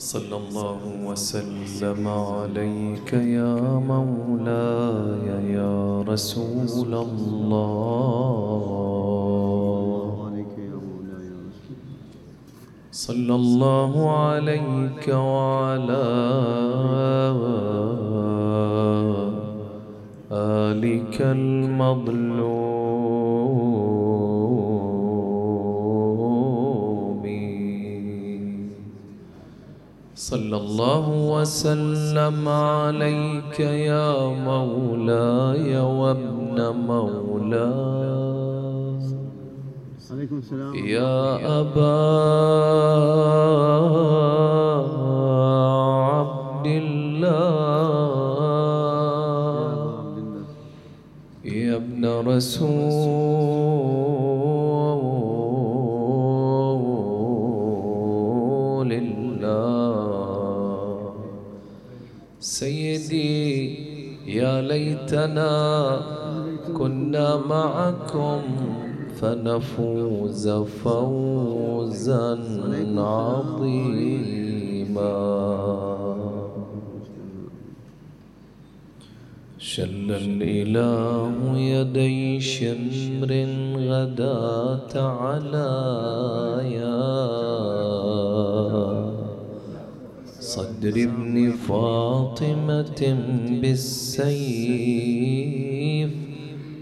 صلى الله وسلم عليك يا مولاي يا رسول الله. صلى الله عليك وعلى آلك المظلوم. صلى الله وسلم عليك يا مولاي وابن مولاي. يا أبا عبد الله. يا ابن رسول يا ليتنا كنا معكم فنفوز فوزا عظيما. شل الإله يدي شمر غداة علايا صدر ابن فاطمة بالسيف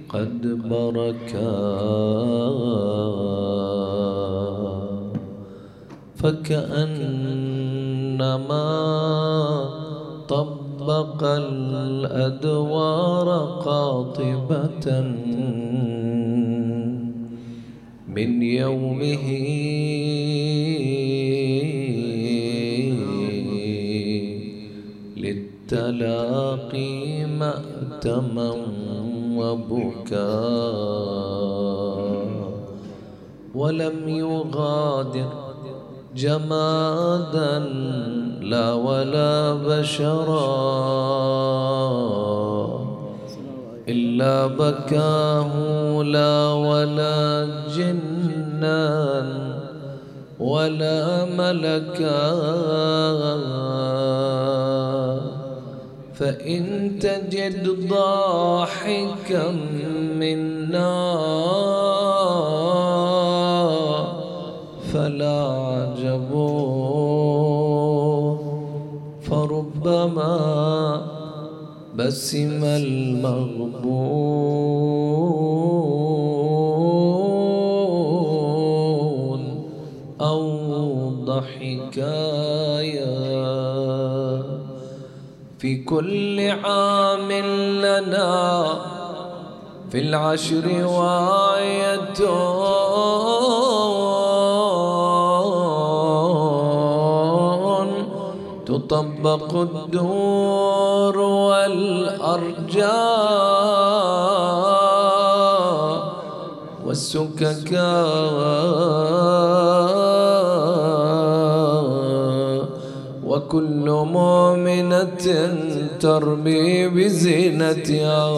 قد بركا. فكأنما طبق الأدوار قاطبة. من يومه للتلاقي مأتما وبكاء. ولم يغادر جمادا لا ولا بشرا. إلا بكاه لا ولا جنا ولا ملكا. فإن تجد ضاحكا منا فلا عجب. فربما بسم المغبون أو ضحكايا في كل عام لنا في العشر واية. تطبق الدور والأرجاء والسككاء وكل مؤمنة ترمي بزينتها.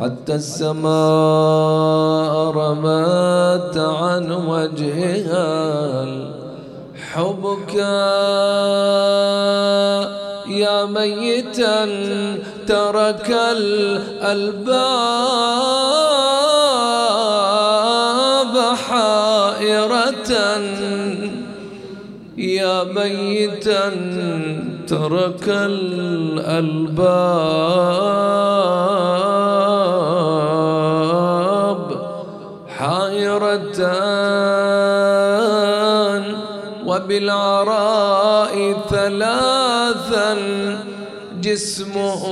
حتى السماء رمت عن وجهها. حبك يا ميتا ترك الألباب حائرة. ميتا ترك الألباب حائرة وبالعراء ثلاثا جسمه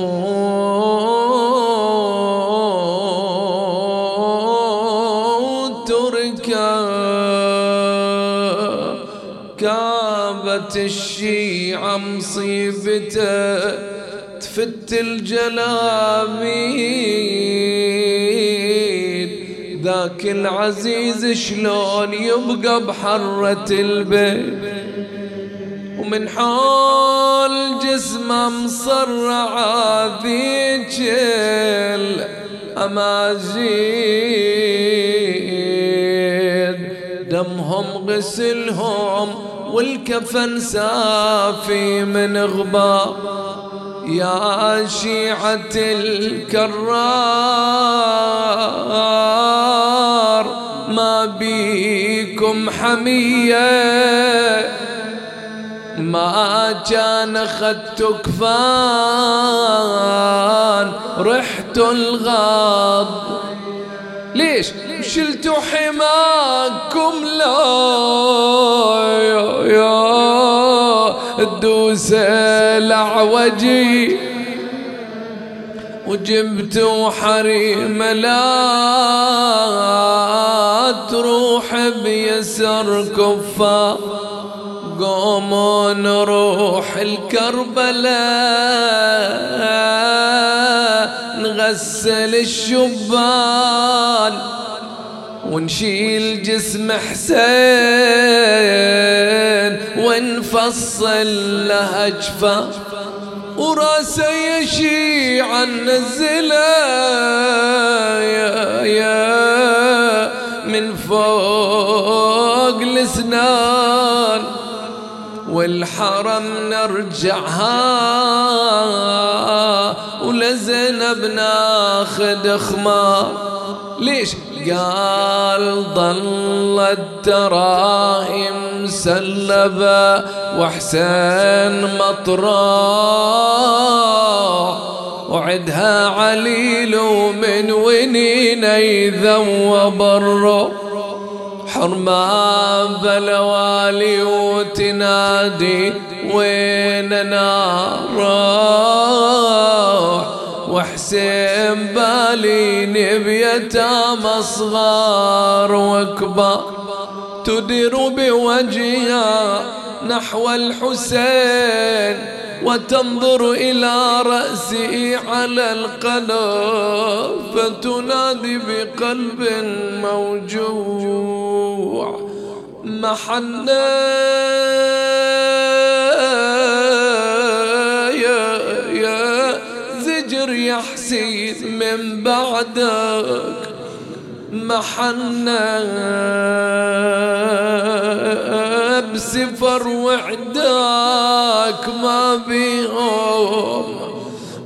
مصيبته تفت الجلاميد ذاك العزيز شلون يبقى بحرة البيت؟ ومن حول جسمه مصرعة ذيك الأمازيد دمهم غسلهم والكفن سافي من غبار يا شيعة الكرار ما بيكم حمية ما كان اخذت كفان رحت الغض ليش شلتوا حماكم؟ لا يا, يا الدوس العوجي. وجبتوا حريم لا تروح بيسر كفار. قوموا نروح الكربلاء نغسل الشبان ونشيل جسم حسين ونفصل له اجفا وراسه يشيع النزله يا يا من فوق الاسنان والحرم نرجعها ولزينب ناخد خمار. ليش؟ قال ظلت تراهم سلبة وحسين مطرح وعدها عليل ومن ونين يذوب الروح حرمة بلوالي وتنادي وين نار وحسين بالي نبيته صغار وكبار تدير بوجهها نحو الحسين. وتنظر إلى رأسه على القلب فتنادي بقلب موجوع. محنا يا يا زجر يا حسين من بعدك. محنا بسفر وعداك ما بيهم.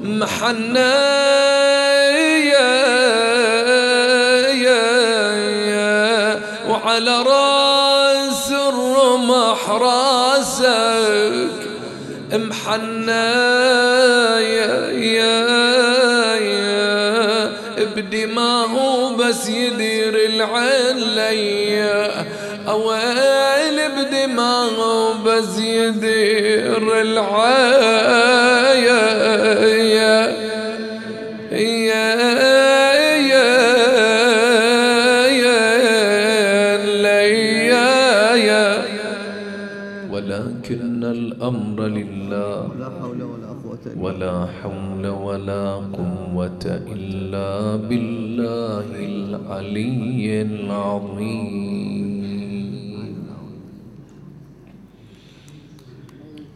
محنا وعلى راس الرمح راسك. محنا يا يا. يا بدماغه بس يدير العين ليا أويل بدماغه بس يدير العين ولكن الأمر لله لا حول ولا قوة إلا ولا حول ولا قوة إلا بالله العلي العظيم.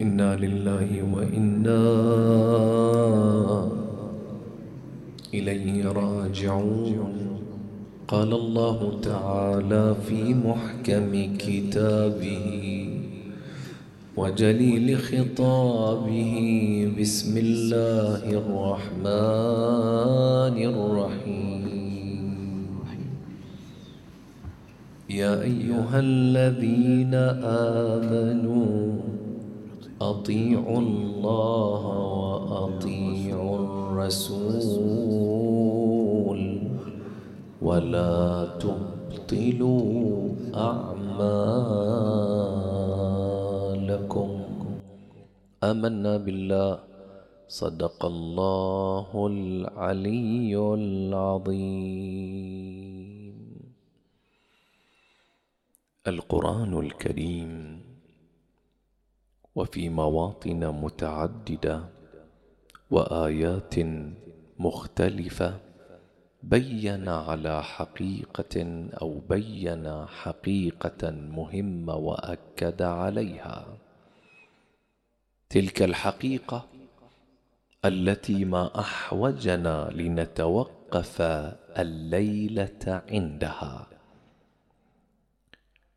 إنا لله وإنا إليه راجعون. قال الله تعالى في محكم كتابه وجليل خطابه بسم الله الرحمن الرحيم. يا أيها الذين آمنوا أطيعوا الله وأطيعوا الرسول ولا تبطلوا أعمالكم. آمنا بالله. صدق الله العلي العظيم. القرآن الكريم وفي مواطن متعددة وآيات مختلفة بين على حقيقة أو بين حقيقة مهمة وأكد عليها. تلك الحقيقة التي ما أحوجنا لنتوقف الليلة عندها.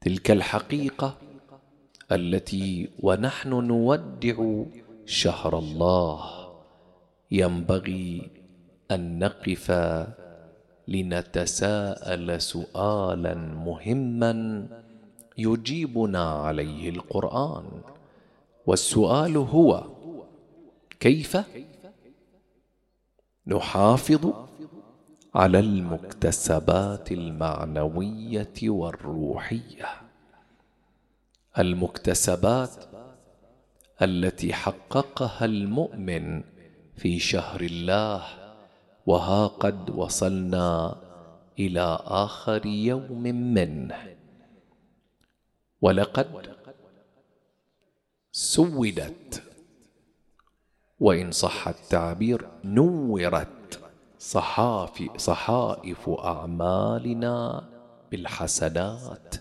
تلك الحقيقة التي ونحن نودع شهر الله. ينبغي أن نقف لنتساءل سؤالا مهما يجيبنا عليه القرآن. والسؤال هو كيف نحافظ على المكتسبات المعنوية والروحية؟ المكتسبات التي حققها المؤمن في شهر الله وها قد وصلنا إلى آخر يوم منه. ولقد سودت. وان صح التعبير نورت. صحافي صحائف اعمالنا بالحسنات.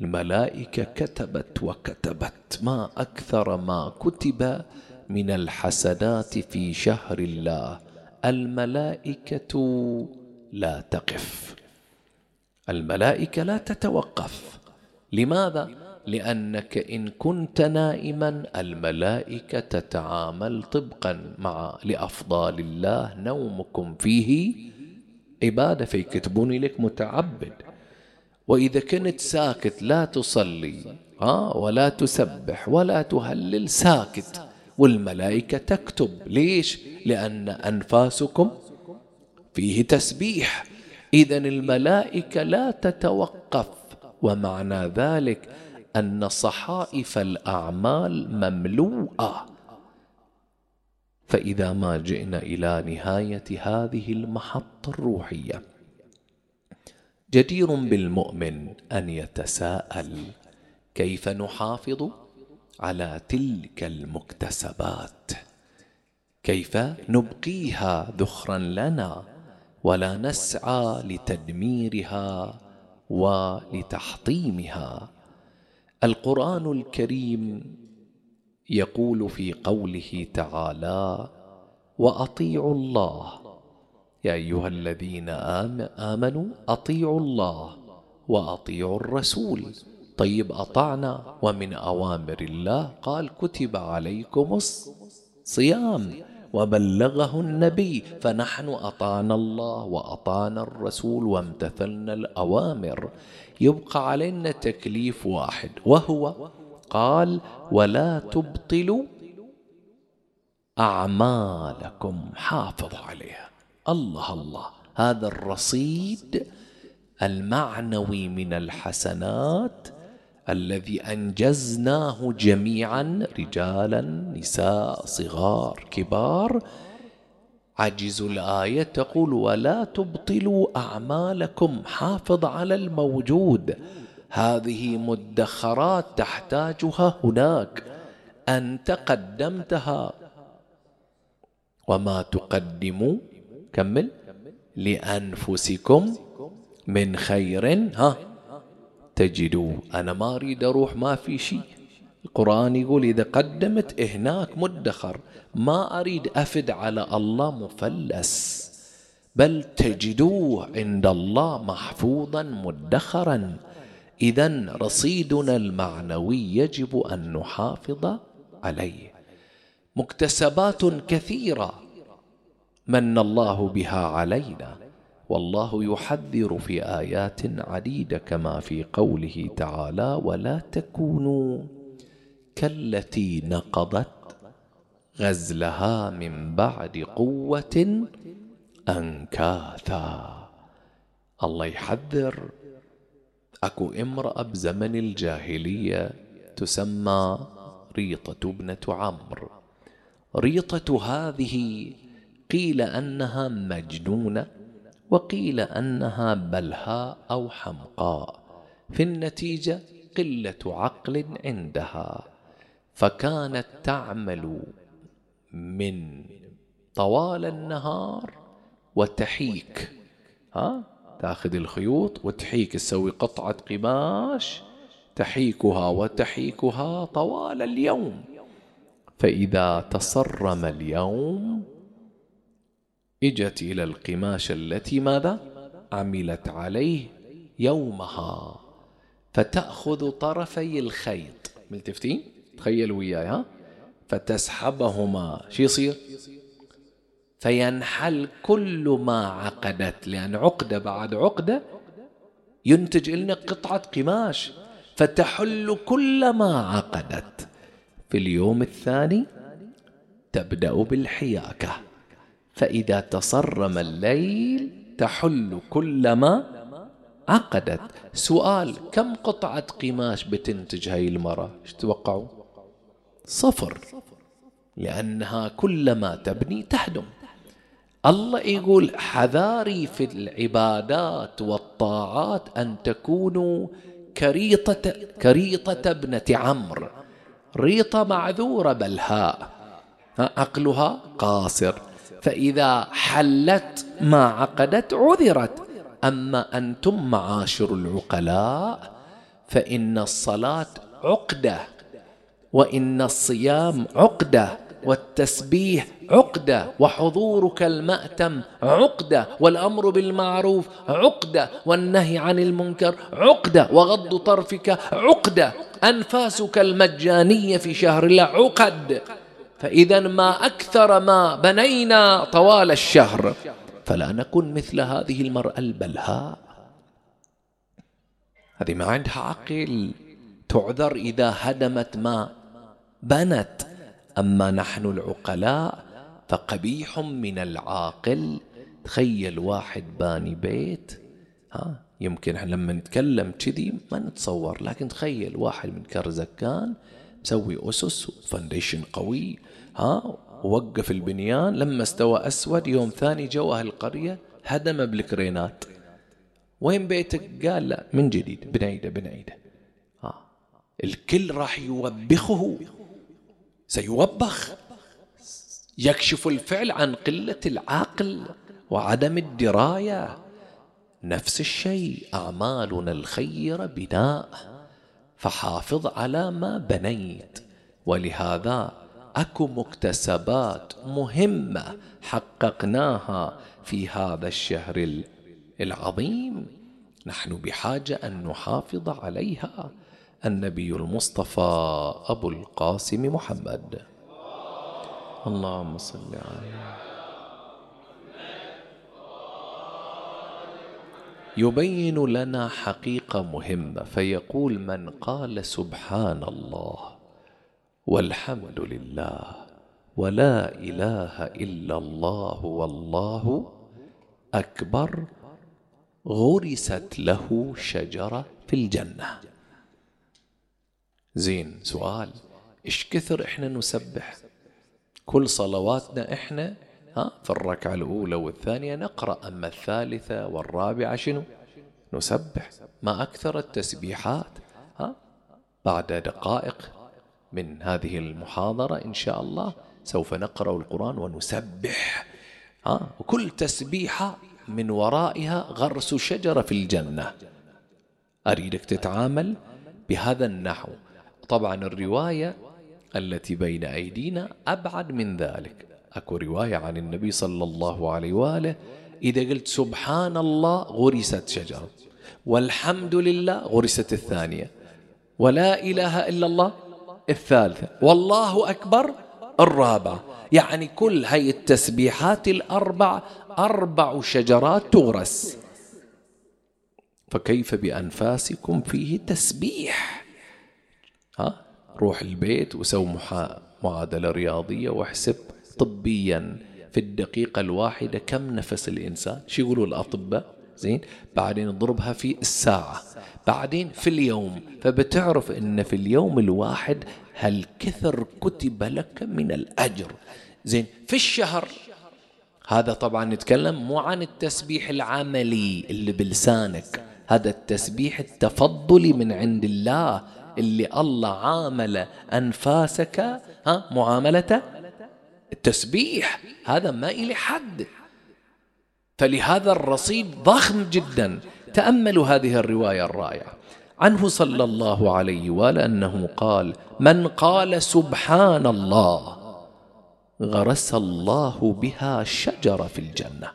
الملائكه كتبت وكتبت ما أكثر ما كتب من الحسنات في شهر الله. الملائكه لا تقف. الملائكه لا تتوقف. لماذا؟ لأنك إن كنت نائما الملائكة تتعامل طبقا مع لأفضال الله نومكم فيه. عبادة فيكتبون لك متعبد. وإذا كنت ساكت لا تصلي ها ولا تسبح ولا تهلل ساكت. والملائكة تكتب. ليش؟ لأن أنفاسكم فيه تسبيح. اذا الملائكة لا تتوقف. ومعنى ذلك أن صحائف الأعمال مملوءة. فإذا ما جئنا إلى نهاية هذه المحطة الروحية جدير بالمؤمن أن يتساءل كيف نحافظ على تلك المكتسبات؟ كيف نبقيها ذخرا لنا ولا نسعى لتدميرها ولتحطيمها؟ القرآن الكريم يقول في قوله تعالى وأطيعوا الله. يا أيها الذين آمنوا أطيعوا الله وأطيعوا الرسول. طيب أطعنا. ومن أوامر الله قال كتب عليكم الصيام وبلغه النبي فنحن أطعنا الله وأطعنا الرسول وامتثلنا الأوامر. يبقى علينا تكليف واحد وهو قال ولا تبطلوا أعمالكم حافظوا عليها. الله الله. هذا الرصيد المعنوي من الحسنات الذي أنجزناه جميعا رجالا نساء صغار كبار عجز الآية تقول ولا تبطلوا أعمالكم حافظ على الموجود. هذه مدخرات تحتاجها هناك. أنت قدمتها. وما تقدموا كمل. لأنفسكم من خير. ها. تجدوه أنا ما أريد أروح ما في شيء. القرآن يقول إذا قدمت هناك مدخر ما أريد أفد على الله مفلس بل تجدوه عند الله محفوظا مدخرا. إذا رصيدنا المعنوي يجب أن نحافظ عليه. مكتسبات كثيرة من الله بها علينا والله يحذر في آيات عديدة كما في قوله تعالى ولا تكونوا كالتي نقضت غزلها من بعد قوة أنكاثا. الله يحذر. أكو امرأة بزمن الجاهلية تسمى ريطة ابنة عمرو. ريطة هذه قيل أنها مجنونة وقيل أنها بلهاء أو حمقاء في النتيجة قلة عقل عندها. فكانت تعمل من طوال النهار وتحيك ها؟ تاخذ الخيوط وتحيك تسوي قطعة قماش تحيكها وتحيكها طوال اليوم. فإذا تصرم اليوم إجت إلى القماش التي ماذا؟ عملت عليه يومها. فتأخذ طرفي الخيط. ملتفتين؟ تخيل وياي ها؟ فتسحبهما شو يصير؟ فينحل كل ما عقدت لأن عقدة بعد عقدة ينتج لنا قطعة قماش فتحل كل ما عقدت. في اليوم الثاني تبدأ بالحياكة فإذا تصرم الليل تحل كل ما عقدت. سؤال كم قطعة قماش بتنتج هاي المرأة إيش توقعوا صفر. لأنها كلما تبني تهدم. الله يقول حذاري في العبادات والطاعات أن تكونوا كريطة كريطة ابنة عمرو. ريطة معذورة بلهاء عقلها قاصر. فإذا حلت ما عقدت عذرت. أما أنتم معاشر العقلاء فإن الصلاة عقدة وإن الصيام عقدة والتسبيح عقدة وحضورك المأتم عقدة والأمر بالمعروف عقدة والنهي عن المنكر عقدة وغض طرفك عقدة. أنفاسك المجانية في شهر الله عقد فإذا ما أكثر ما بنينا طوال الشهر. فلا نكن مثل هذه المرأة البلهاء. هذه ما عندها عقل. تعذر إذا هدمت ما بنت. أما نحن العقلاء فقبيح من العاقل. تخيل واحد باني بيت ها يمكن إحنا لما نتكلم كذي ما نتصور لكن تخيل واحد من كرزكان مسوي أسس و foundation قوي ها ووقف البنيان. لما استوى أسود يوم ثاني جو أهل القرية هدم بالكرينات وين بيتك؟ قال لا من جديد بنعيدة بنعيدة. الكل راح يوبخه. سيوبخ. يكشف الفعل عن قلة العقل وعدم الدراية. نفس الشيء أعمالنا الخيرة بناء. فحافظ على ما بنيت. ولهذا أكو مكتسبات مهمة حققناها في هذا الشهر العظيم. نحن بحاجة أن نحافظ عليها. النبي المصطفى أبو القاسم محمد. اللهم صل عليه يبين لنا حقيقة مهمة فيقول من قال سبحان الله والحمد لله ولا إله إلا الله والله أكبر غرست له شجرة في الجنة. زين. سؤال إيش كثر إحنا نسبح؟ كل صلواتنا إحنا ها في الركعة الأولى والثانية نقرأ أما الثالثة والرابعة شنو؟ نسبح. ما أكثر التسبيحات ها بعد دقائق من هذه المحاضرة إن شاء الله سوف نقرأ القرآن ونسبح ها وكل تسبيحة من ورائها غرس شجرة في الجنة. أريدك تتعامل بهذا النحو. طبعا الرواية التي بين أيدينا أبعد من ذلك. أكو رواية عن النبي صلى الله عليه وآله إذا قلت سبحان الله غرست شجرة والحمد لله غرست الثانية ولا إله إلا الله الثالثة والله أكبر الرابعة يعني كل هاي التسبيحات الأربع أربع شجرات تغرس. فكيف بأنفاسكم فيه تسبيح؟ روح البيت وسو معادلة رياضية واحسب طبيا في الدقيقة الواحدة كم نفس الإنسان. شو يقولوا الأطباء؟ زين بعدين اضربها في الساعة بعدين في اليوم. فبتعرف إن في اليوم الواحد هل كثر كتب لك من الأجر. زين في الشهر هذا طبعا نتكلم مو عن التسبيح العملي اللي بلسانك هذا التسبيح التفضلي من عند الله اللي الله عامل أنفاسك ها معاملته التسبيح. هذا ما إلي حد. فلهذا الرصيد ضخم جدا. تأملوا هذه الرواية الرائعة. عنه صلى الله عليه وآله أنه قال من قال سبحان الله غرس الله بها شجرة في الجنة.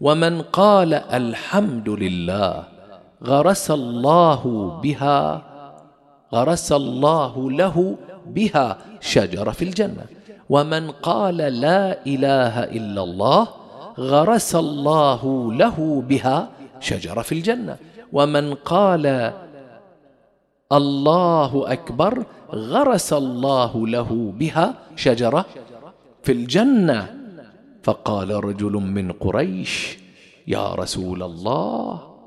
ومن قال الحمد لله غرس الله بها غرس الله له بها شجرة في الجنة. ومن قال لا إله إلا الله غرس الله له بها شجرة في الجنة. ومن قال الله أكبر غرس الله له بها شجرة في الجنة. فقال رجل من قريش يا رسول الله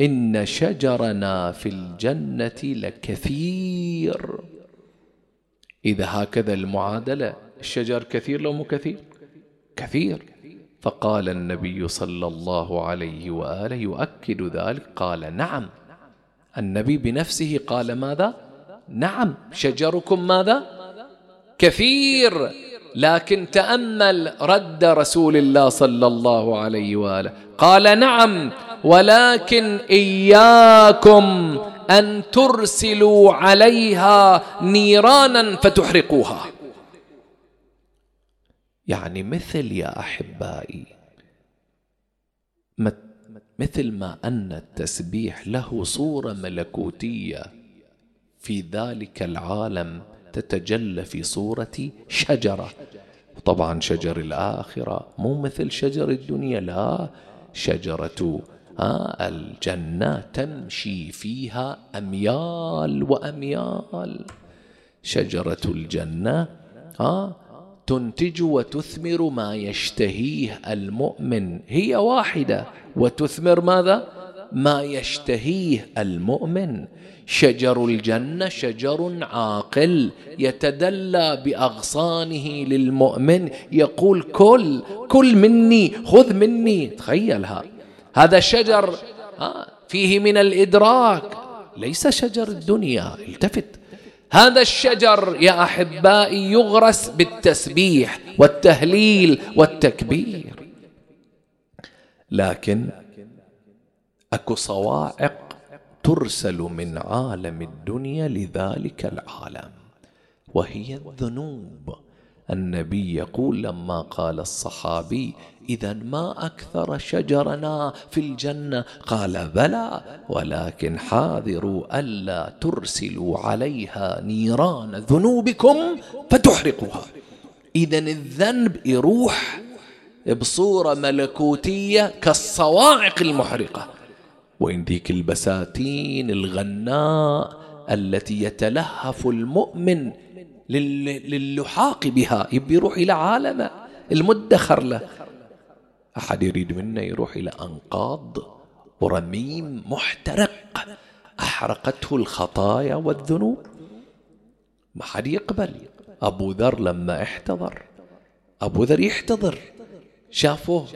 إن شجرنا في الجنة لكثير. إذا هكذا المعادلة الشجر كثير لو مو كثير؟ كثير. فقال النبي صلى الله عليه وآله يؤكد ذلك قال نعم. النبي بنفسه قال ماذا؟ نعم. شجركم ماذا؟ كثير. لكن تأمل رد رسول الله صلى الله عليه وآله. قال نعم. ولكن إياكم أن ترسلوا عليها نيرانا فتحرقوها. يعني مثل يا أحبائي مثل ما أن التسبيح له صورة ملكوتية في ذلك العالم تتجلى في صورة شجرة. طبعا شجر الآخرة مو مثل شجر الدنيا لا شجرة ها الجنة تمشي فيها أميال وأميال. شجرة الجنة ها تنتج وتثمر ما يشتهيه المؤمن. هي واحدة. وتثمر ماذا؟ ما يشتهيه المؤمن. شجر الجنة شجر عاقل يتدلى بأغصانه للمؤمن يقول كل كل مني خذ مني. تخيلها. هذا شجر فيه من الإدراك ليس شجر الدنيا التفت. هذا الشجر يا أحبائي يغرس بالتسبيح والتهليل والتكبير. لكن أكو صواعق ترسل من عالم الدنيا لذلك العالم وهي الذنوب. النبي يقول لما قال الصحابي اذا ما أكثر شجرنا في الجنة؟ قال بلى ولكن حاذروا ألا ترسلوا عليها نيران ذنوبكم فتحرقوها. اذا الذنب يروح بصورة ملكوتية كالصواعق المحرقة. وين ذيك البساتين الغناء التي يتلهف المؤمن للحاق بها يبي يروح إلى عالمه المدخر له. أحد يريد منه يروح إلى أنقاض ورميم محترق. أحرقته الخطايا والذنوب. ما حد يقبل. أبو ذر لما احتضر. أبو ذر يحتضر. شافوه.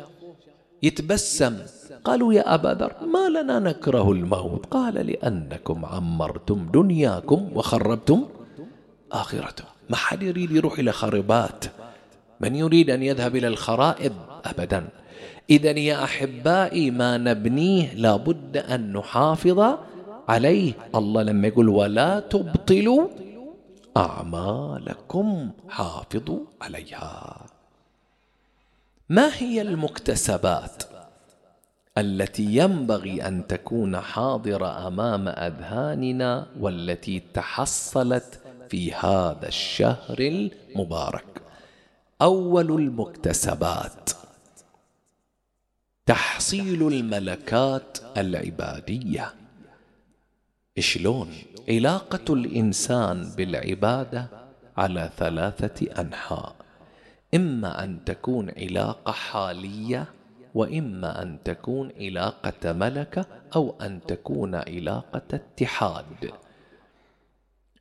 يتبسم. قالوا يا أبا ذر ما لنا نكره الموت؟ قال لأنكم عمرتم دنياكم وخربتم آخرته ما حد يريد يروح إلى خربات. من يريد أن يذهب إلى الخرائب؟ أبدا. إذا يا أحبائي ما نبنيه لابد أن نحافظ عليه. الله لما يقول ولا تبطلوا أعمالكم حافظوا عليها. ما هي المكتسبات التي ينبغي أن تكون حاضرة أمام أذهاننا والتي تحصلت في هذا الشهر المبارك؟ أول المكتسبات. تحصيل الملكات العبادية. شلون علاقة الإنسان بالعبادة على ثلاثة أنحاء. إما أن تكون علاقة حالية وإما أن تكون علاقة ملكة أو أن تكون علاقة اتحاد.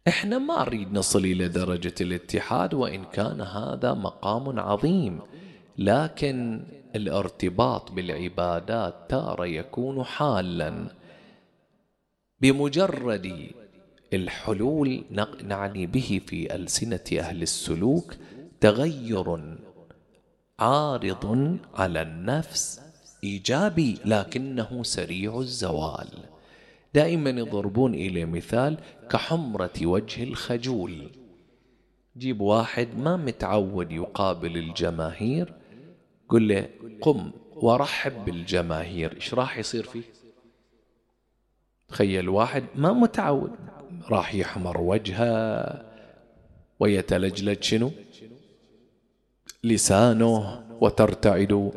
إحنا ما نريد نصل إلى درجة الاتحاد وإن كان هذا مقام عظيم. لكن الارتباط بالعبادات تارة يكون حالا. بمجرد الحلول نعني به في ألسنة أهل السلوك تغير عارض على النفس إيجابي لكنه سريع الزوال. دائما يضربون إلى مثال كحمرة وجه الخجول. جيب واحد ما متعود يقابل الجماهير قل له قم ورحب بالجماهير. إيش راح يصير فيه؟ تخيل واحد ما متعود راح يحمر وجهه ويتلجلج شنو؟ لسانه وترتعد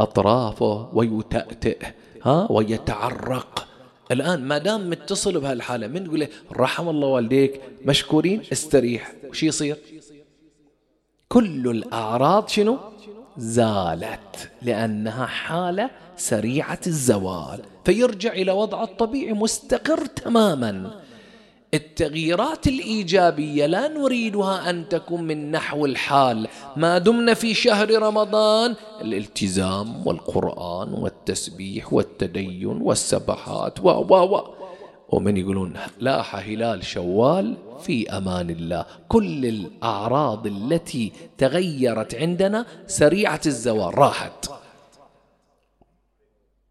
أطرافه ويتأتئ ها ويتعرق. الآن ما دام متصل بهالحالة من تقول رحم الله والديك مشكورين استريح. وش يصير؟ كل الأعراض شنو؟ زالت لأنها حالة سريعة الزوال فيرجع إلى وضعه الطبيعي مستقر تماما. التغييرات الإيجابية لا نريدها أن تكون من نحو الحال. ما دمنا في شهر رمضان الالتزام والقرآن والتسبيح والتدين والسبحات و و و. ومن يقولون لاح هلال شوال في أمان الله. كل الأعراض التي تغيرت عندنا سريعة الزوال راحت.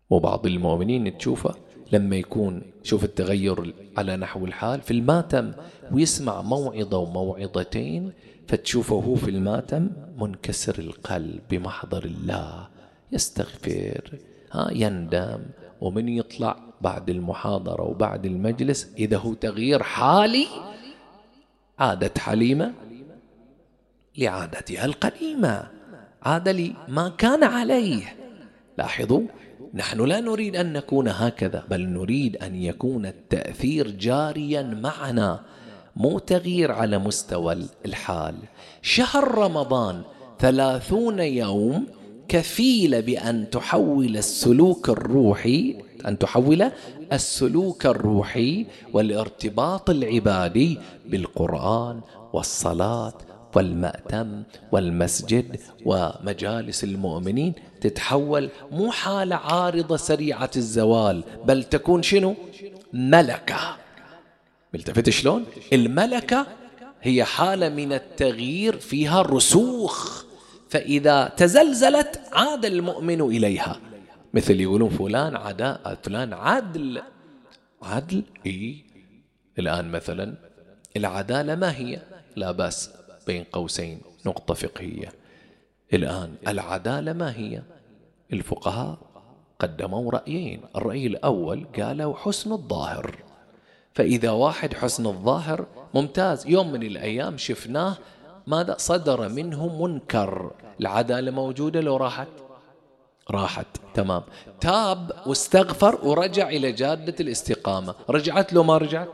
وبعض المؤمنين تشوفه لما يكون شوف التغير على نحو الحال في الماتم ويسمع موعظة وموعظتين فتشوفه هو في الماتم منكسر القلب بمحضر الله. يستغفر ها يندم ومن يطلع بعد المحاضرة وبعد المجلس إذا هو تغيير حالي عادت حليمة لعادتها القديمة عاد لي ما كان عليه. لاحظوا نحن لا نريد أن نكون هكذا بل نريد أن يكون التأثير جاريا معنا مو تغيير على مستوى الحال. شهر رمضان ثلاثون يوم كفيل بأن تحول السلوك الروحي أن تحول السلوك الروحي والارتباط العبادي بالقرآن والصلاة والمأتم والمسجد ومجالس المؤمنين تتحول مو حالة عارضة سريعة الزوال بل تكون شنو؟ ملكة. ملتفت شلون؟ الملكة هي حالة من التغيير فيها رسوخ. فإذا تزلزلت عاد المؤمن إليها. مثل يقولون فلان عداء فلان عدل عدل إيه الآن مثلا العدالة ما هي؟ لا بأس بين قوسين نقطة فقهية. الآن العدالة ما هي؟ الفقهاء قدموا رأيين. الرأي الأول قالوا حسن الظاهر. فإذا واحد حسن الظاهر ممتاز. يوم من الأيام شفناه ماذا؟ صدر منه منكر. العدالة موجودة لو راحت؟ راحت تمام. تاب واستغفر ورجع إلى جادة الاستقامة. رجعت له ما رجعت؟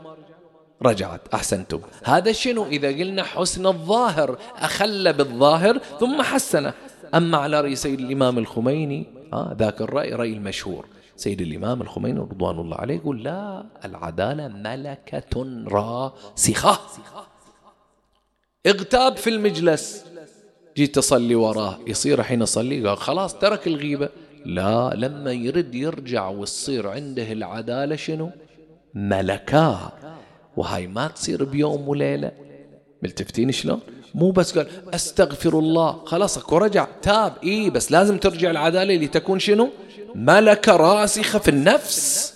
رجعت أحسنتم. هذا شنو؟ إذا قلنا حسن الظاهر أخل بالظاهر ثم حسنه. أما على رأي سيد الإمام الخميني آه ذاك الرأي رأي المشهور. سيد الإمام الخميني رضوان الله عليه يقول لا العدالة ملكة راسخة. اغتاب في المجلس. جيت تصلي وراه. يصير حين يصلي قال خلاص ترك الغيبة. لا لما يرد يرجع وتصير عنده العدالة شنو؟ ملكاه وهاي ما تصير بيوم وليلة. ملتفتين شلون؟ مو بس قال أستغفر الله. خلاص أكو رجع. تاب. إي بس لازم ترجع العدالة لتكون شنو؟ ملكة راسخة في النفس.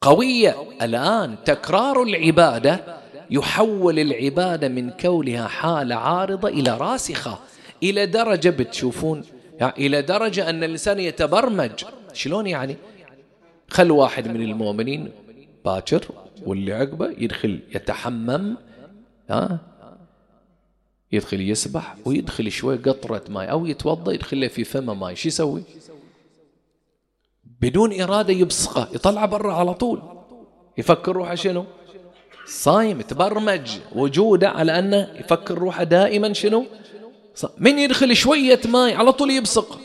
قوية. الآن تكرار العبادة. يحول العبادة من كونها حالة عارضة إلى راسخة إلى درجة بتشوفون يعني إلى درجة أن الإنسان يتبرمج. شلون يعني؟ خل واحد من المؤمنين باكر واللي عقبه يدخل يتحمم ها يدخل يسبح ويدخل شوي قطرة ماء أو يتوضأ يدخل في فمه ماء شو يسوي؟ بدون إرادة يبصقه يطلع برا على طول. يفكر روحه شنو؟ صايم تبرمج وجوده على أنه يفكر روحه دائما شنو؟ من يدخل شوية ماء على طول يبصق.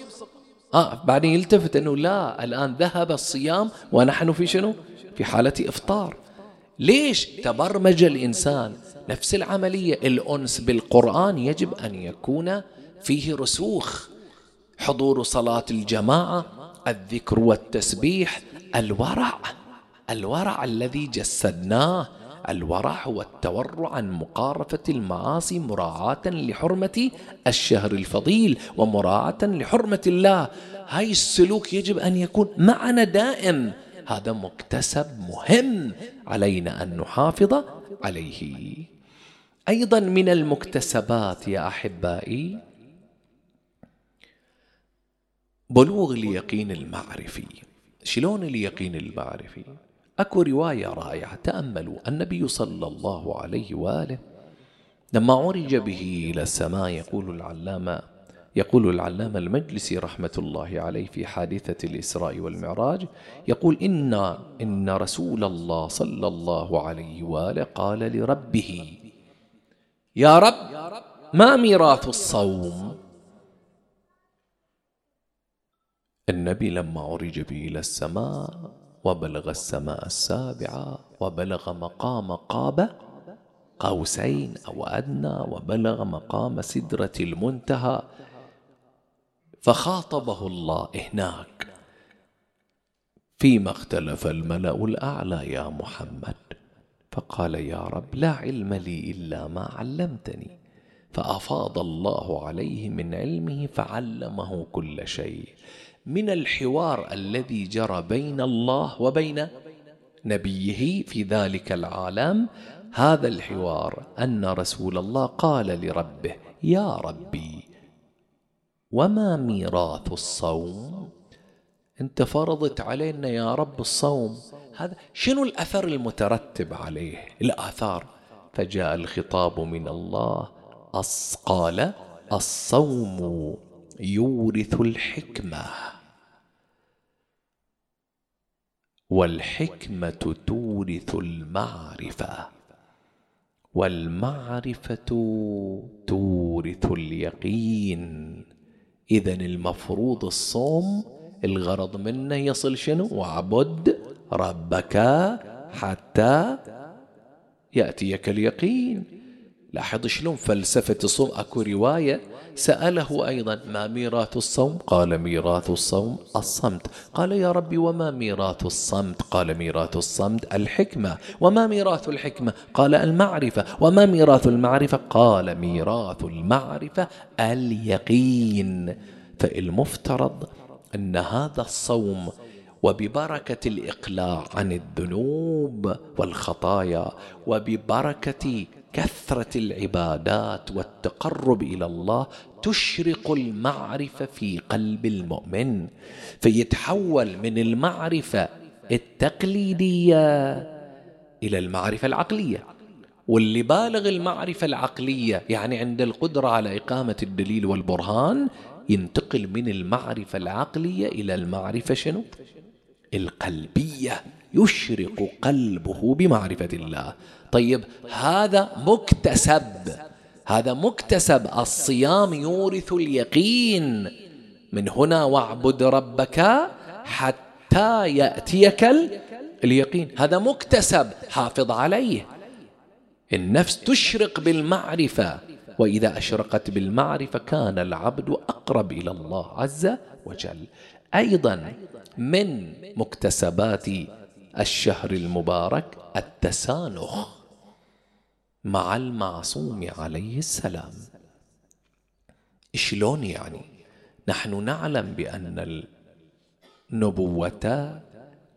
آه بعدين يلتفت أنه لا الآن ذهب الصيام ونحن في شنو؟ في حالة إفطار. ليش تبرمج الإنسان نفس العملية؟ الأنس بالقرآن يجب أن يكون فيه رسوخ. حضور صلاة الجماعة الذكر والتسبيح الورع. الورع الذي جسدناه. الورع هو التورع عن مقارفة المعاصي مراعاة لحرمة الشهر الفضيل ومراعاة لحرمة الله. هاي السلوك يجب أن يكون معنا دائم. هذا مكتسب مهم علينا أن نحافظ عليه. أيضا من المكتسبات يا أحبائي بلوغ اليقين المعرفي. شلون اليقين المعرفي؟ أكو رواية رائعة. تأملوا النبي صلى الله عليه وآله لما عرج به إلى السماء يقول العلامة يقول العلامة المجلسي رحمة الله عليه في حادثة الإسراء والمعراج يقول إن إن رسول الله صلى الله عليه وآله قال لربه يا رب ما ميراث الصوم؟ النبي لما عرج به إلى السماء وبلغ السماء السابعة وبلغ مقام قاب قوسين أو أدنى وبلغ مقام سدرة المنتهى فخاطبه الله هناك فيما اختلف الملأ الأعلى يا محمد فقال يا رب لا علم لي إلا ما علمتني. فأفاض الله عليه من علمه فعلمه كل شيء. من الحوار الذي جرى بين الله وبين نبيه في ذلك العالم هذا الحوار أن رسول الله قال لربه يا ربي وما ميراث الصوم؟ أنت فرضت علينا يا رب الصوم. هذا شنو الأثر المترتب عليه؟ الآثار. فجاء الخطاب من الله قال الصوم يورث الحكمة. والحكمة تورث المعرفة والمعرفة تورث اليقين. إذا المفروض الصوم الغرض منه يصل شنو؟ واعبد ربك حتى يأتيك اليقين. لاحظ شلون فلسفة الصوم أكو رواية سأله أيضا ما ميراث الصوم؟ قال ميراث الصوم الصمت. قال يا ربي وما ميراث الصمت؟ قال ميراث الصمت الحكمة. وما ميراث الحكمة؟ قال المعرفة. وما ميراث المعرفة؟ قال ميراث المعرفة اليقين. فالمفترض أن هذا الصوم وببركة الإقلاع عن الذنوب والخطايا وببركة كثرة العبادات والتقرب إلى الله تشرق المعرفة في قلب المؤمن فيتحول من المعرفة التقليدية إلى المعرفة العقلية. واللي بالغ المعرفة العقلية يعني عند القدرة على إقامة الدليل والبرهان ينتقل من المعرفة العقلية إلى المعرفة شنو؟ القلبية. يشرق قلبه بمعرفة الله. طيب هذا مكتسب. هذا مكتسب الصيام يورث اليقين. من هنا واعبد ربك حتى يأتيك اليقين. هذا مكتسب حافظ عليه. النفس تشرق بالمعرفة وإذا أشرقت بالمعرفة كان العبد أقرب إلى الله عز وجل. أيضا من مكتسبات الشهر المبارك التسانخ. مع المعصوم عليه السلام. شلون يعني؟ نحن نعلم بأن النبوة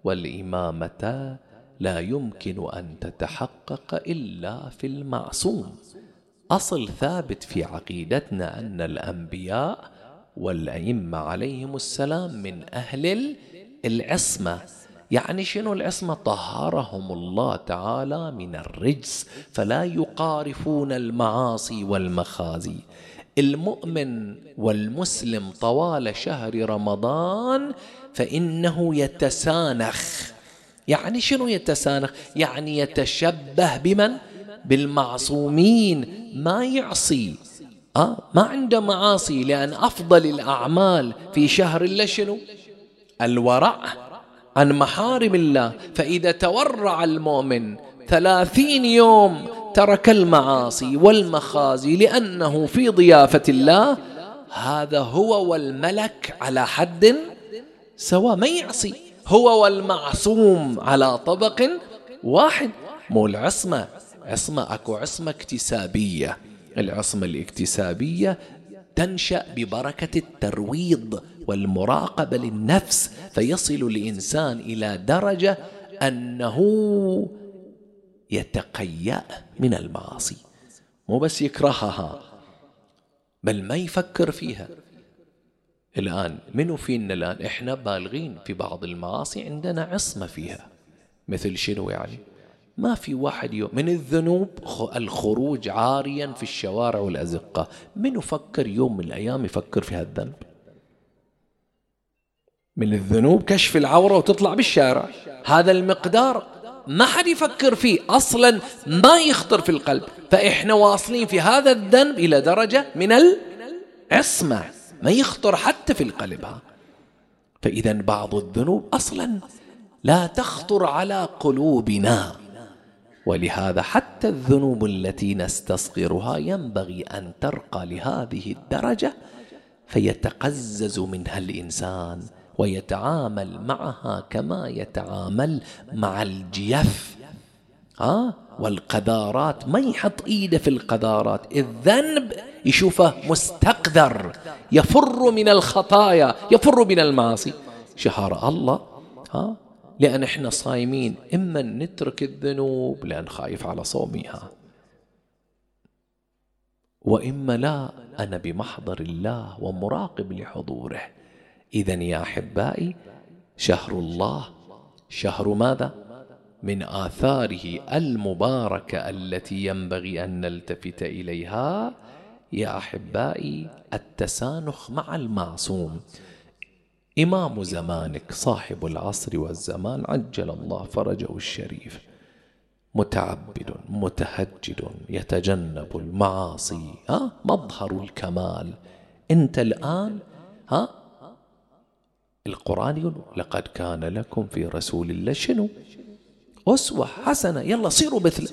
والإمامة لا يمكن أن تتحقق إلا في المعصوم. أصل ثابت في عقيدتنا أن الأنبياء والأئمة عليهم السلام من أهل العصمة. يعني شنو العصمة؟ طهرهم الله تعالى من الرجس فلا يقارفون المعاصي والمخازي. المؤمن والمسلم طوال شهر رمضان فإنه يتسانخ. يعني شنو يتسانخ؟ يعني يتشبه بمن؟ بالمعصومين. ما يعصي آه ما عنده معاصي لأن أفضل الأعمال في شهر الله شنو؟ الورع. عن محارم الله. فإذا تورع المؤمن ثلاثين يوم ترك المعاصي والمخازي لأنه في ضيافة الله هذا هو والملك على حد سواء ما يعصي. هو والمعصوم على طبق واحد. مو العصمة. عصمة أكو عصمة اكتسابية. العصمة الاكتسابية تنشأ ببركة الترويض. والمراقبة للنفس فيصل الإنسان إلى درجة أنه يتقيأ من المعاصي. مو بس يكرهها بل ما يفكر فيها. الآن منو فينا الآن؟ إحنا بالغين في بعض المعاصي عندنا عصمة فيها. مثل شنو يعني؟ ما في واحد يوم من الذنوب الخروج عاريا في الشوارع والأزقة. من يفكر يوم من الأيام يفكر في هالذنب من الذنوب كشف العورة وتطلع بالشارع. هذا المقدار ما حد يفكر فيه. أصلا ما يخطر في القلب. فإحنا واصلين في هذا الذنب إلى درجة من العصمة. ما يخطر حتى في القلب. فإذا بعض الذنوب أصلا لا تخطر على قلوبنا. ولهذا حتى الذنوب التي نستصغرها ينبغي أن ترقى لهذه الدرجة. فيتقزز منها الإنسان. ويتعامل معها كما يتعامل مع الجيف. ها؟ والقذارات ما يحط إيده في القذارات. الذنب يشوفه مستقذر يفر من الخطايا يفر من المعاصي. شهر الله ها؟ لأن إحنا صايمين إما نترك الذنوب لأن خايف على صومها وإما لا أنا بمحضر الله ومراقب لحضوره. إذا يا أحبائي شهر الله شهر ماذا؟ من آثاره المباركة التي ينبغي أن نلتفت إليها يا أحبائي التسانخ مع المعصوم. إمام زمانك صاحب العصر والزمان عجل الله فرجه الشريف. متعبد متهجد يتجنب المعاصي ها؟ مظهر الكمال. أنت الآن ها؟ القرآن يقول لقد كان لكم في رسول الله شنو؟ أسوة حسنة يلا صيروا مثل.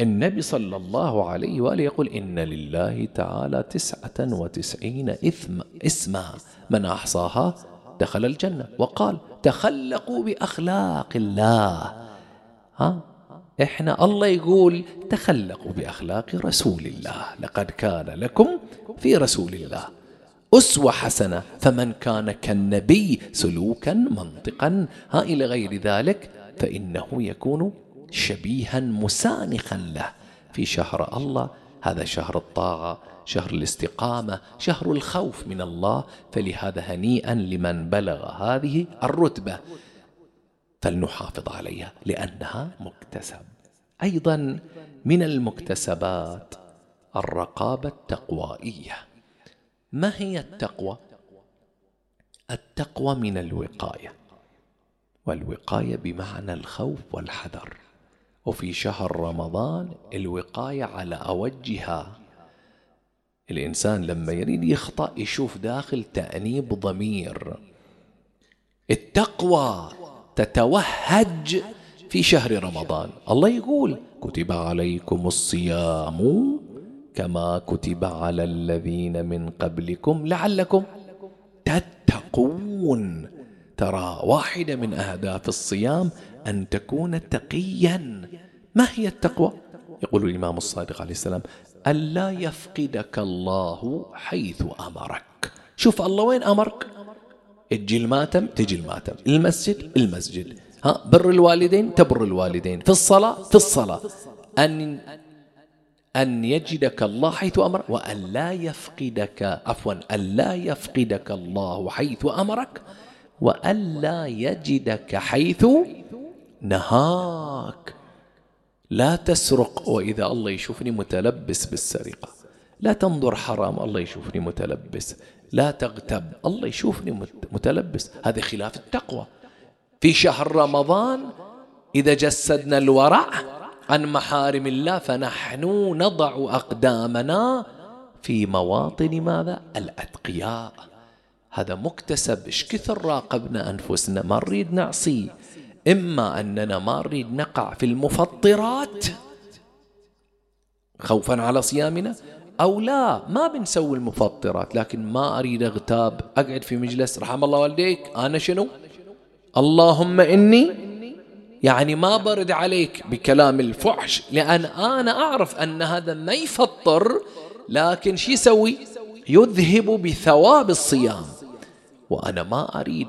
النبي صلى الله عليه وآله يقول إن لله تعالى تسعة وتسعين إثم اسما من أحصاها دخل الجنة. وقال تخلقوا بأخلاق الله. ها؟ إحنا الله يقول تخلقوا بأخلاق رسول الله لقد كان لكم في رسول الله. أسوة حسنة. فمن كان كالنبي سلوكا منطقا. ها إلى غير ذلك فإنه يكون شبيها مسانخا له في شهر الله. هذا شهر الطاعة شهر الاستقامة شهر الخوف من الله. فلهذا هنيئا لمن بلغ هذه الرتبة. فلنحافظ عليها لأنها مكتسب. أيضا من المكتسبات الرقابة التقوائية. ما هي التقوى؟ التقوى من الوقاية والوقاية بمعنى الخوف والحذر. وفي شهر رمضان الوقاية على أوجها. الإنسان لما يريد يخطأ يشوف داخل تأنيب ضمير. التقوى تتوهج في شهر رمضان. الله يقول كتب عليكم الصيام كما كتب على الذين من قبلكم لعلكم تتقون. ترى واحدة من أهداف الصيام أن تكون تقيا. ما هي التقوى؟ يقول الإمام الصادق عليه السلام ألا يفقدك الله حيث أمرك. شوف الله وين أمرك؟ تجي الماتم تجي الماتم. المسجد المسجد. ها بر الوالدين تبر الوالدين. في الصلاة في الصلاة. أن أن يجدك الله حيث أمر وأن لا يفقدك عفوا أن لا يفقدك الله حيث أمرك. وأن لا يجدك حيث نهاك. لا تسرق. وإذا الله يشوفني متلبس بالسرقة. لا تنظر حرام. الله يشوفني متلبس. لا تغتب. الله يشوفني متلبس. هذا خلاف التقوى. في شهر رمضان إذا جسدنا الورع عن محارم الله فنحن نضع أقدامنا في مواطن ماذا؟ الأتقياء. هذا مكتسب إيش كثر راقبنا أنفسنا؟ ما نريد نعصي. إما أننا ما نريد نقع في المفطرات خوفا على صيامنا أو لا ما بنسوي المفطرات لكن ما أريد أغتاب أقعد في مجلس رحم الله والديك أنا شنو؟ اللهم إني يعني ما برد عليك بكلام الفحش لأن أنا أعرف أن هذا ما يفطر لكن شو يسوي؟ يذهب بثواب الصيام. وأنا ما أريد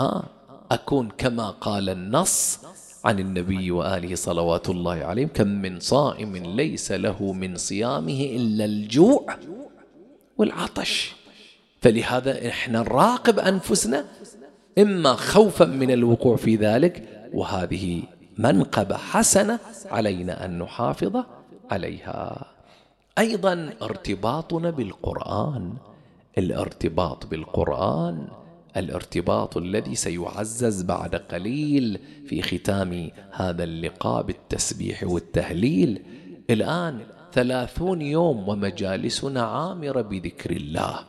آه أكون كما قال النص عن النبي وآله صلوات الله عليهم كم من صائم ليس له من صيامه إلا الجوع والعطش. فلهذا إحنا نراقب أنفسنا إما خوفا من الوقوع في ذلك وهذه منقبة حسنة علينا أن نحافظ عليها. أيضا ارتباطنا بالقرآن. الارتباط بالقرآن الارتباط الذي سيعزز بعد قليل في ختام هذا اللقاء بالتسبيح والتهليل. الآن ثلاثون يوم ومجالسنا عامرة بذكر الله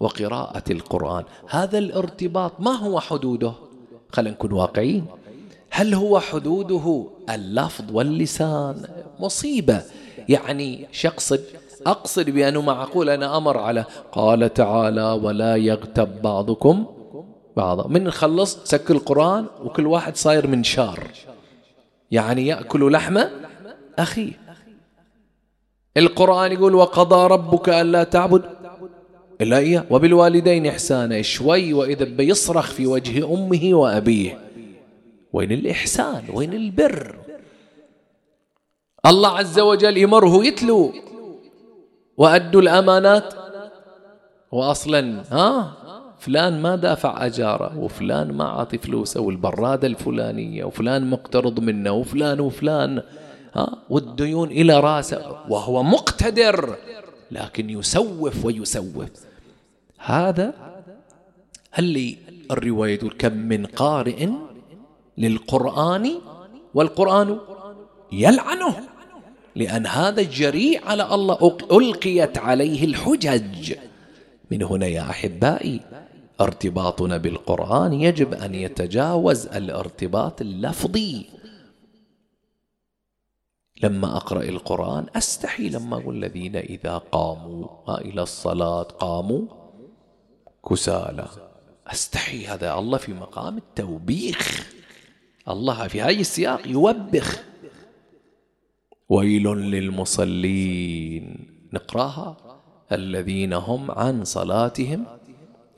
وقراءة القرآن. هذا الارتباط ما هو حدوده؟ خلينا نكون واقعيين. هل هو حدوده اللفظ واللسان؟ مصيبة. يعني شخص أقصد بأنه معقول أنا أمر على قال تعالى ولا يغتب بعضكم بعضا. من نخلص سك القرآن وكل واحد صاير منشار يعني يأكل لحم أخيه القرآن يقول وقضى ربك ألا تعبد إلا إياه. وبالوالدين إحسانا. شوي وإذا بيصرخ في وجه أمه وأبيه. وين الإحسان؟ وين البر؟ الله عز وجل يمره يتلو. وأدوا الأمانات. وأصلا ها فلان ما دافع أجارة وفلان ما عطي فلوسه والبرادة الفلانية وفلان مقترض منه وفلان وفلان ها والديون إلى راسه. وهو مقتدر لكن يسوف ويسوف. هذا اللي الرواية تقول كم من قارئ للقرآن والقرآن يلعنه لأن هذا جريء على الله ألقيت عليه الحجج. من هنا يا أحبائي ارتباطنا بالقرآن يجب أن يتجاوز الارتباط اللفظي. لما أقرأ القرآن أستحي لما أقول الذين إذا قاموا إلى الصلاة قاموا كسالى. أستحي هذا الله في مقام التوبيخ. الله في هاي السياق يوبخ. ويل للمصلين. نقراها. الذين هم عن صلاتهم.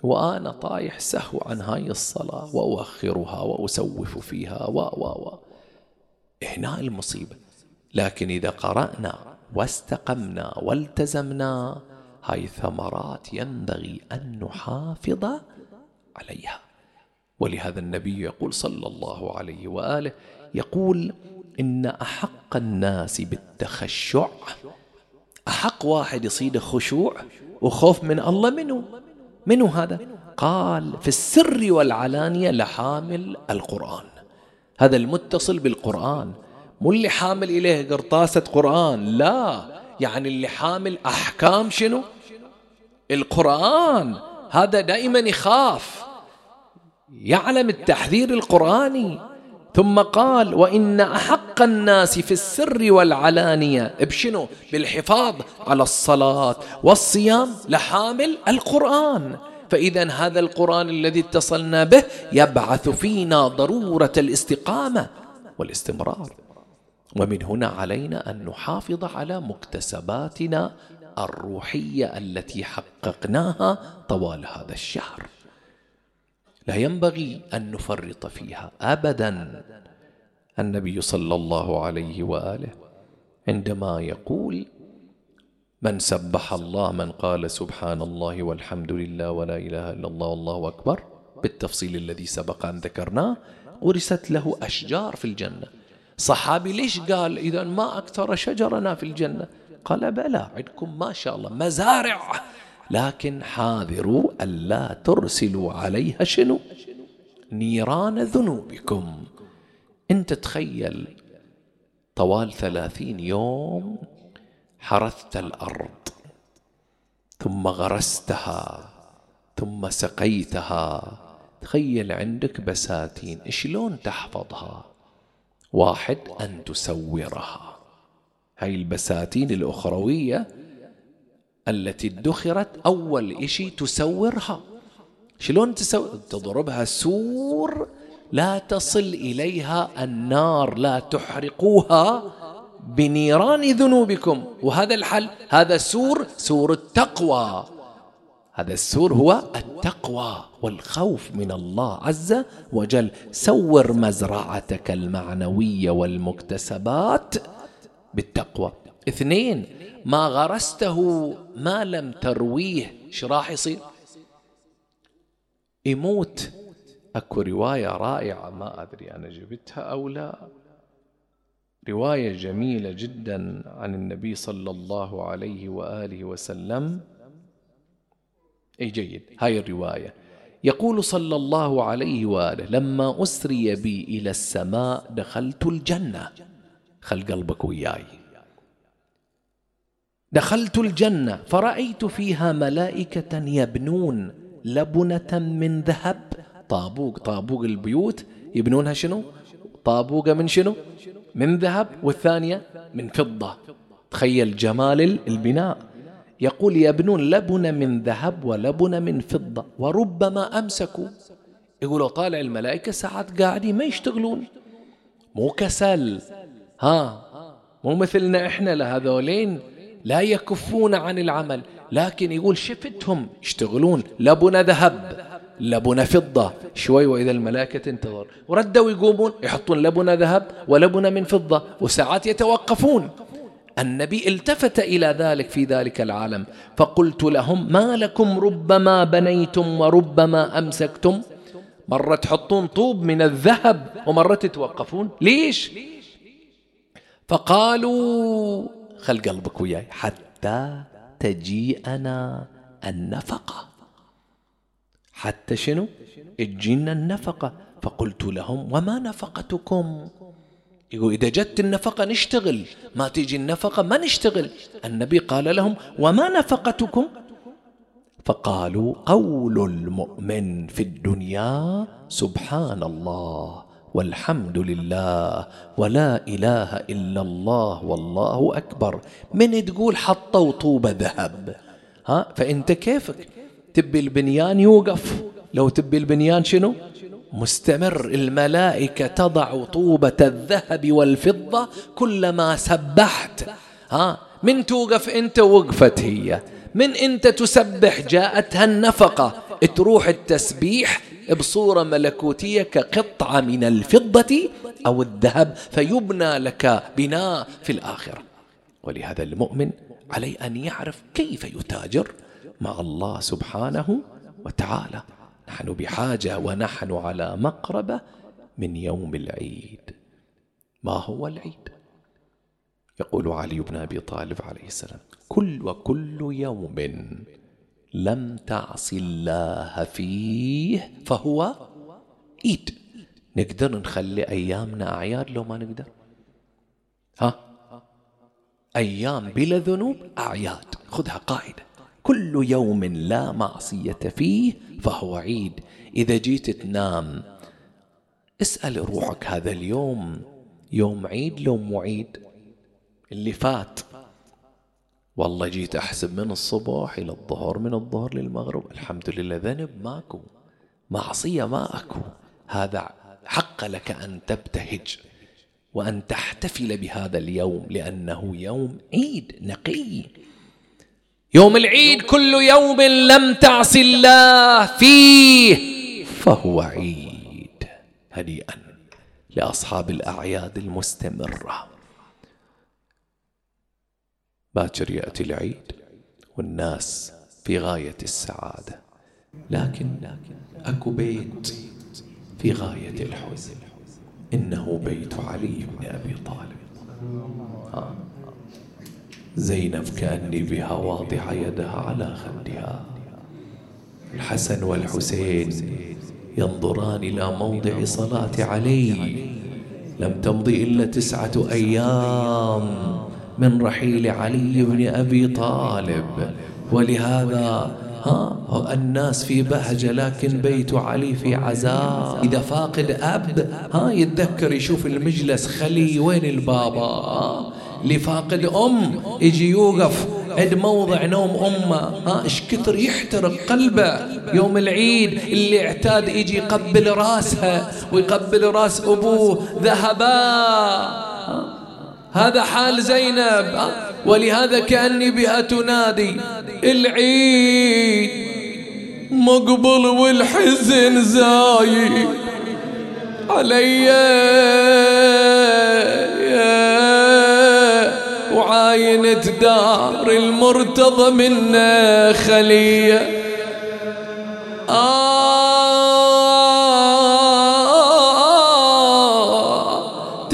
وأنا طايح سهو عن هاي الصلاة. وأؤخرها وأسوف فيها. و و و. هنا المصيبة. لكن إذا قرأنا واستقمنا والتزمنا هاي ثمرات ينبغي أن نحافظ عليها. ولهذا النبي يقول صلى الله عليه وآله يقول إن أحق الناس بالتخشع أحق واحد يصيده خشوع وخوف من الله منه. منو هذا؟ قال في السر والعلانية لحامل القرآن. هذا المتصل بالقرآن مو اللي حامل إليه قرطاسة قرآن لا يعني اللي حامل أحكام شنو؟ القرآن. هذا دائما يخاف. يعلم التحذير القرآني. ثم قال وإن أحق الناس في السر والعلانية. بشنو بالحفاظ على الصلاة والصيام لحامل القرآن. فإذا هذا القرآن الذي اتصلنا به يبعث فينا ضرورة الاستقامة والاستمرار. ومن هنا علينا أن نحافظ على مكتسباتنا الروحية التي حققناها طوال هذا الشهر. لا ينبغي أن نفرط فيها ابدا. النبي صلى الله عليه وآله عندما يقول من سبح الله من قال سبحان الله والحمد لله ولا إله إلا الله والله أكبر بالتفصيل الذي سبق أن ذكرناه ورست له أشجار في الجنة. صحابي ليش قال اذا ما أكثر شجرنا في الجنة؟ قال بلى عندكم ما شاء الله مزارع. لكن حاذروا ألا ترسلوا عليها شنو؟ نيران ذنوبكم. انت تخيل طوال ثلاثين يوم حرثت الأرض ثم غرستها ثم سقيتها. تخيل عندك بساتين شلون تحفظها؟ واحد أن تسورها. هاي البساتين الأخروية التي ادخرت أول إشي تسورها. شلون تسور تضربها سور لا تصل إليها النار لا تحرقوها بنيران ذنوبكم. وهذا الحل هذا سور سور التقوى. هذا السور هو التقوى والخوف من الله عز وجل. سور مزرعتك المعنوية والمكتسبات بالتقوى. اثنين ما غرسته ما لم ترويه. إيش راح يصير؟ يموت. أكو رواية رائعة ما أدري أنا جبتها أو لا. رواية جميلة جدا عن النبي صلى الله عليه وآله وسلم. إي جيد. هاي الرواية. يقول صلى الله عليه وآله لما أسري بي إلى السماء دخلت الجنة. خل قلبك وياي. دخلت الجنة فرأيت فيها ملائكة يبنون لبنة من ذهب. طابوق طابوق البيوت. يبنونها شنو؟ طابوقة من شنو؟ من ذهب. والثانية من فضة. تخيل جمال البناء. يقول يبنون لبن من ذهب ولبن من فضة. وربما أمسكوا. يقولوا طالع الملائكة ساعات قاعدين ما يشتغلون. مو كسل. ها مو مثلنا إحنا لهذولين. لا يكفون عن العمل لكن يقول شفتهم يشتغلون لبن ذهب لبن فضة. شوي وإذا الملائكة تنتظر. وردوا يقومون يحطون لبن ذهب ولبن من فضة وساعات يتوقفون. النبي التفت إلى ذلك في ذلك العالم. فقلت لهم ما لكم ربما بنيتم وربما أمسكتم؟ مرة تحطون طوب من الذهب ومرة تتوقفون ليش؟ فقالوا خل قلبك وياي حتى تجيئنا النفقة. حتى شنو؟ تجينا النفقة. فقلت لهم وما نفقتكم؟ يقول إذا جت النفقة نشتغل. ما تيجي النفقة ما نشتغل. النبي قال لهم وما نفقتكم؟ فقالوا قول المؤمن في الدنيا سبحان الله. والحمد لله ولا إله إلا الله والله أكبر. من تقول حطوا طوبه ذهب؟ ها؟ فإنت كيفك؟ تبي البنيان يوقف؟ لو تبي البنيان شنو؟ مستمر. الملائكة تضع طوبة الذهب والفضة كلما سبحت. ها؟ من توقف أنت؟ وقفت هي. من أنت تسبح؟ جاءتها النفقة. تروح التسبيح بصورة ملكوتية كقطعة من الفضة أو الذهب فيبنى لك بناء في الآخرة. ولهذا المؤمن عليه أن يعرف كيف يتاجر مع الله سبحانه وتعالى. نحن بحاجة ونحن على مقربة من يوم العيد. ما هو العيد؟ يقول علي بن أبي طالب عليه السلام كل وكل يوم. لم تعص الله فيه فهو عيد نقدر نخلي أيامنا أعياد لو ما نقدر؟ ها؟ أيام بلا ذنوب أعياد. خذها قاعدة. كل يوم لا معصية فيه فهو عيد. إذا جيت تنام اسأل روحك هذا اليوم يوم عيد لو مو عيد؟ اللي فات. والله جيت أحسب من الصبح إلى الظهر من الظهر للمغرب. الحمد لله ذنب ماكو. معصية ما أكو هذا حق لك أن تبتهج وأن تحتفل بهذا اليوم لأنه يوم عيد نقي. يوم العيد كل يوم لم تعص الله فيه فهو عيد هنيئا لأصحاب الأعياد المستمرة. باكر يأتي العيد والناس في غاية السعادة. لكن أكو بيت في غاية الحزن. إنه بيت علي بن أبي طالب. آه. زينب كأني بها واضعة يدها على خدها. الحسن والحسين ينظران إلى موضع صلاة علي. لم تمضي إلا تسعة أيام. من رحيل علي بن أبي طالب. ولهذا ها الناس في بهجة لكن بيت علي في عزاء. إذا فاقد أب ها يتذكر يشوف المجلس خلي وين البابا؟ لفاقد أم يجي يوقف عند موضع نوم أمه. ها إيش كثر يحترق قلبه يوم العيد. اللي اعتاد يجي يقبل راسها ويقبل راس أبوه ذهبا. هذا حال زينب. ولهذا كأني بها تنادي العيد مقبل والحزن زايد علي. وعاينة دار المرتضى منا خلية. آه.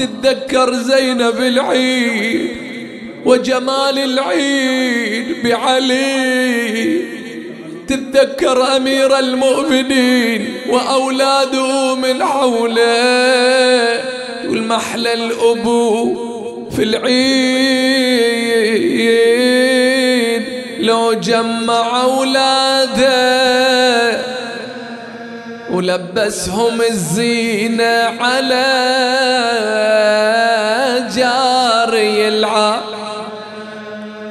تتذكر زينب العيد وجمال العيد بعلي. تتذكر أمير المؤمنين وأولاده من حوله. والمحلى الأبو في العيد لو جمع أولاده ولبسهم الزينة على جاري العار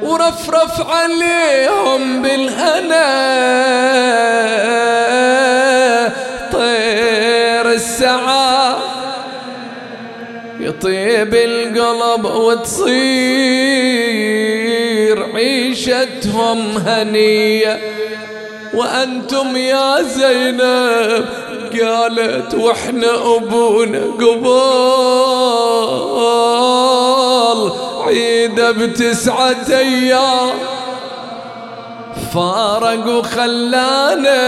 ورفرف عليهم بالهنا. طير السعى يطيب القلب وتصير عيشتهم هنية. وأنتم يا زينب قالت وإحنا أبونا قبال عيد بتسعة أيام. فارق وخلانا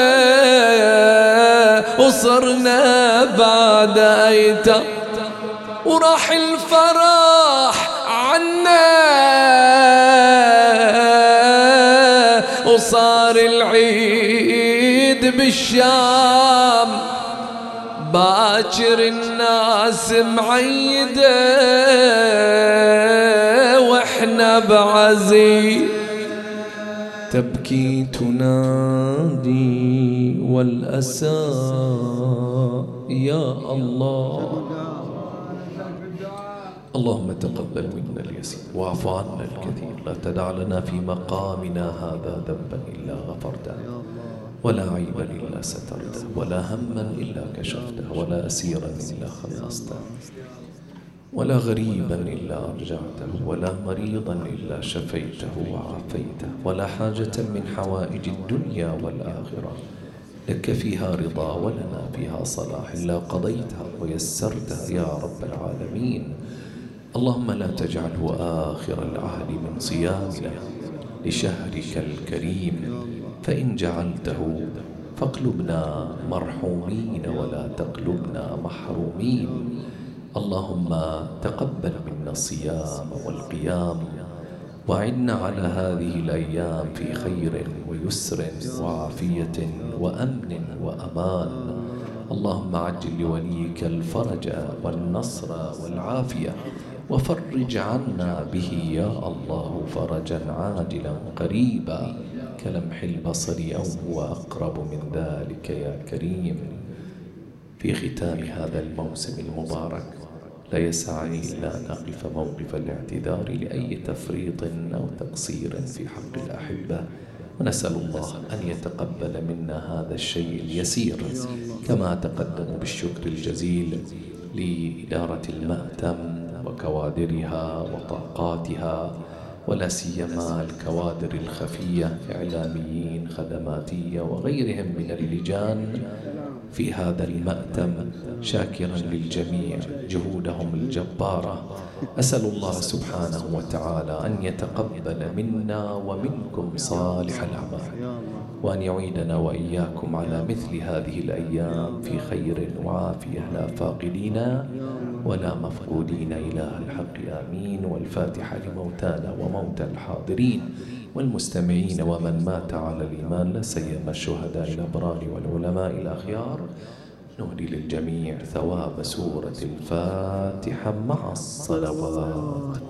وصرنا بعد أيتام. وراح الفرح العيد بالشام باكر الناس معيدة وإحنا بعزي. تبكي تنادي والأسى يا الله. اللهم تقبل منا اليسير واعف عنا الكثير. لا تدع لنا في مقامنا هذا ذنبا إلا غفرته. ولا عيبا إلا سترته ولا هما إلا كشفته ولا أسيرا إلا خلصته ولا غريبا إلا أرجعته ولا مريضا إلا شفيته وعافيته ولا حاجة من حوائج الدنيا والآخرة لك فيها رضا ولنا فيها صلاح إلا قضيتها ويسرتها يا رب العالمين. اللهم لا تجعله آخر العهد من صيامنا لشهرك الكريم فإن جعلته فاقلبنا مرحومين ولا تقلبنا محرومين. اللهم تقبل منا الصيام والقيام وعنا على هذه الأيام في خير ويسر وعافية وأمن وأمان. اللهم عجل لوليك الفرج والنصر والعافية. وفرج عنا به يا الله فرجا عاجلا قريبا كلمح البصر أو هو أقرب من ذلك يا كريم. في ختام هذا الموسم المبارك لا يسعني إلا أن أقف موقف الاعتذار لأي تفريط أو تقصير في حق الأحبة. ونسأل الله أن يتقبل منا هذا الشيء اليسير كما تقدم بالشكر الجزيل لإدارة المأتم. وكوادرها وطاقاتها ولا سيما الكوادر الخفية إعلاميين خدماتية وغيرهم من اللجان في هذا المأتم شاكرا للجميع جهودهم الجبارة. أسأل الله سبحانه وتعالى أن يتقبل منا ومنكم صالح الأعمال وأن يعيدنا وإياكم على مثل هذه الأيام في خير وعافية. لا فاقدين ولا مفقودين إله الحق آمين. والفاتحة لموتانا وموتى الحاضرين والمستمعين ومن مات على الإيمان لا سيما الشهداء الأبرار والعلماء الأخيار. نهدي للجميع ثواب سورة الفاتحة مع الصلوات.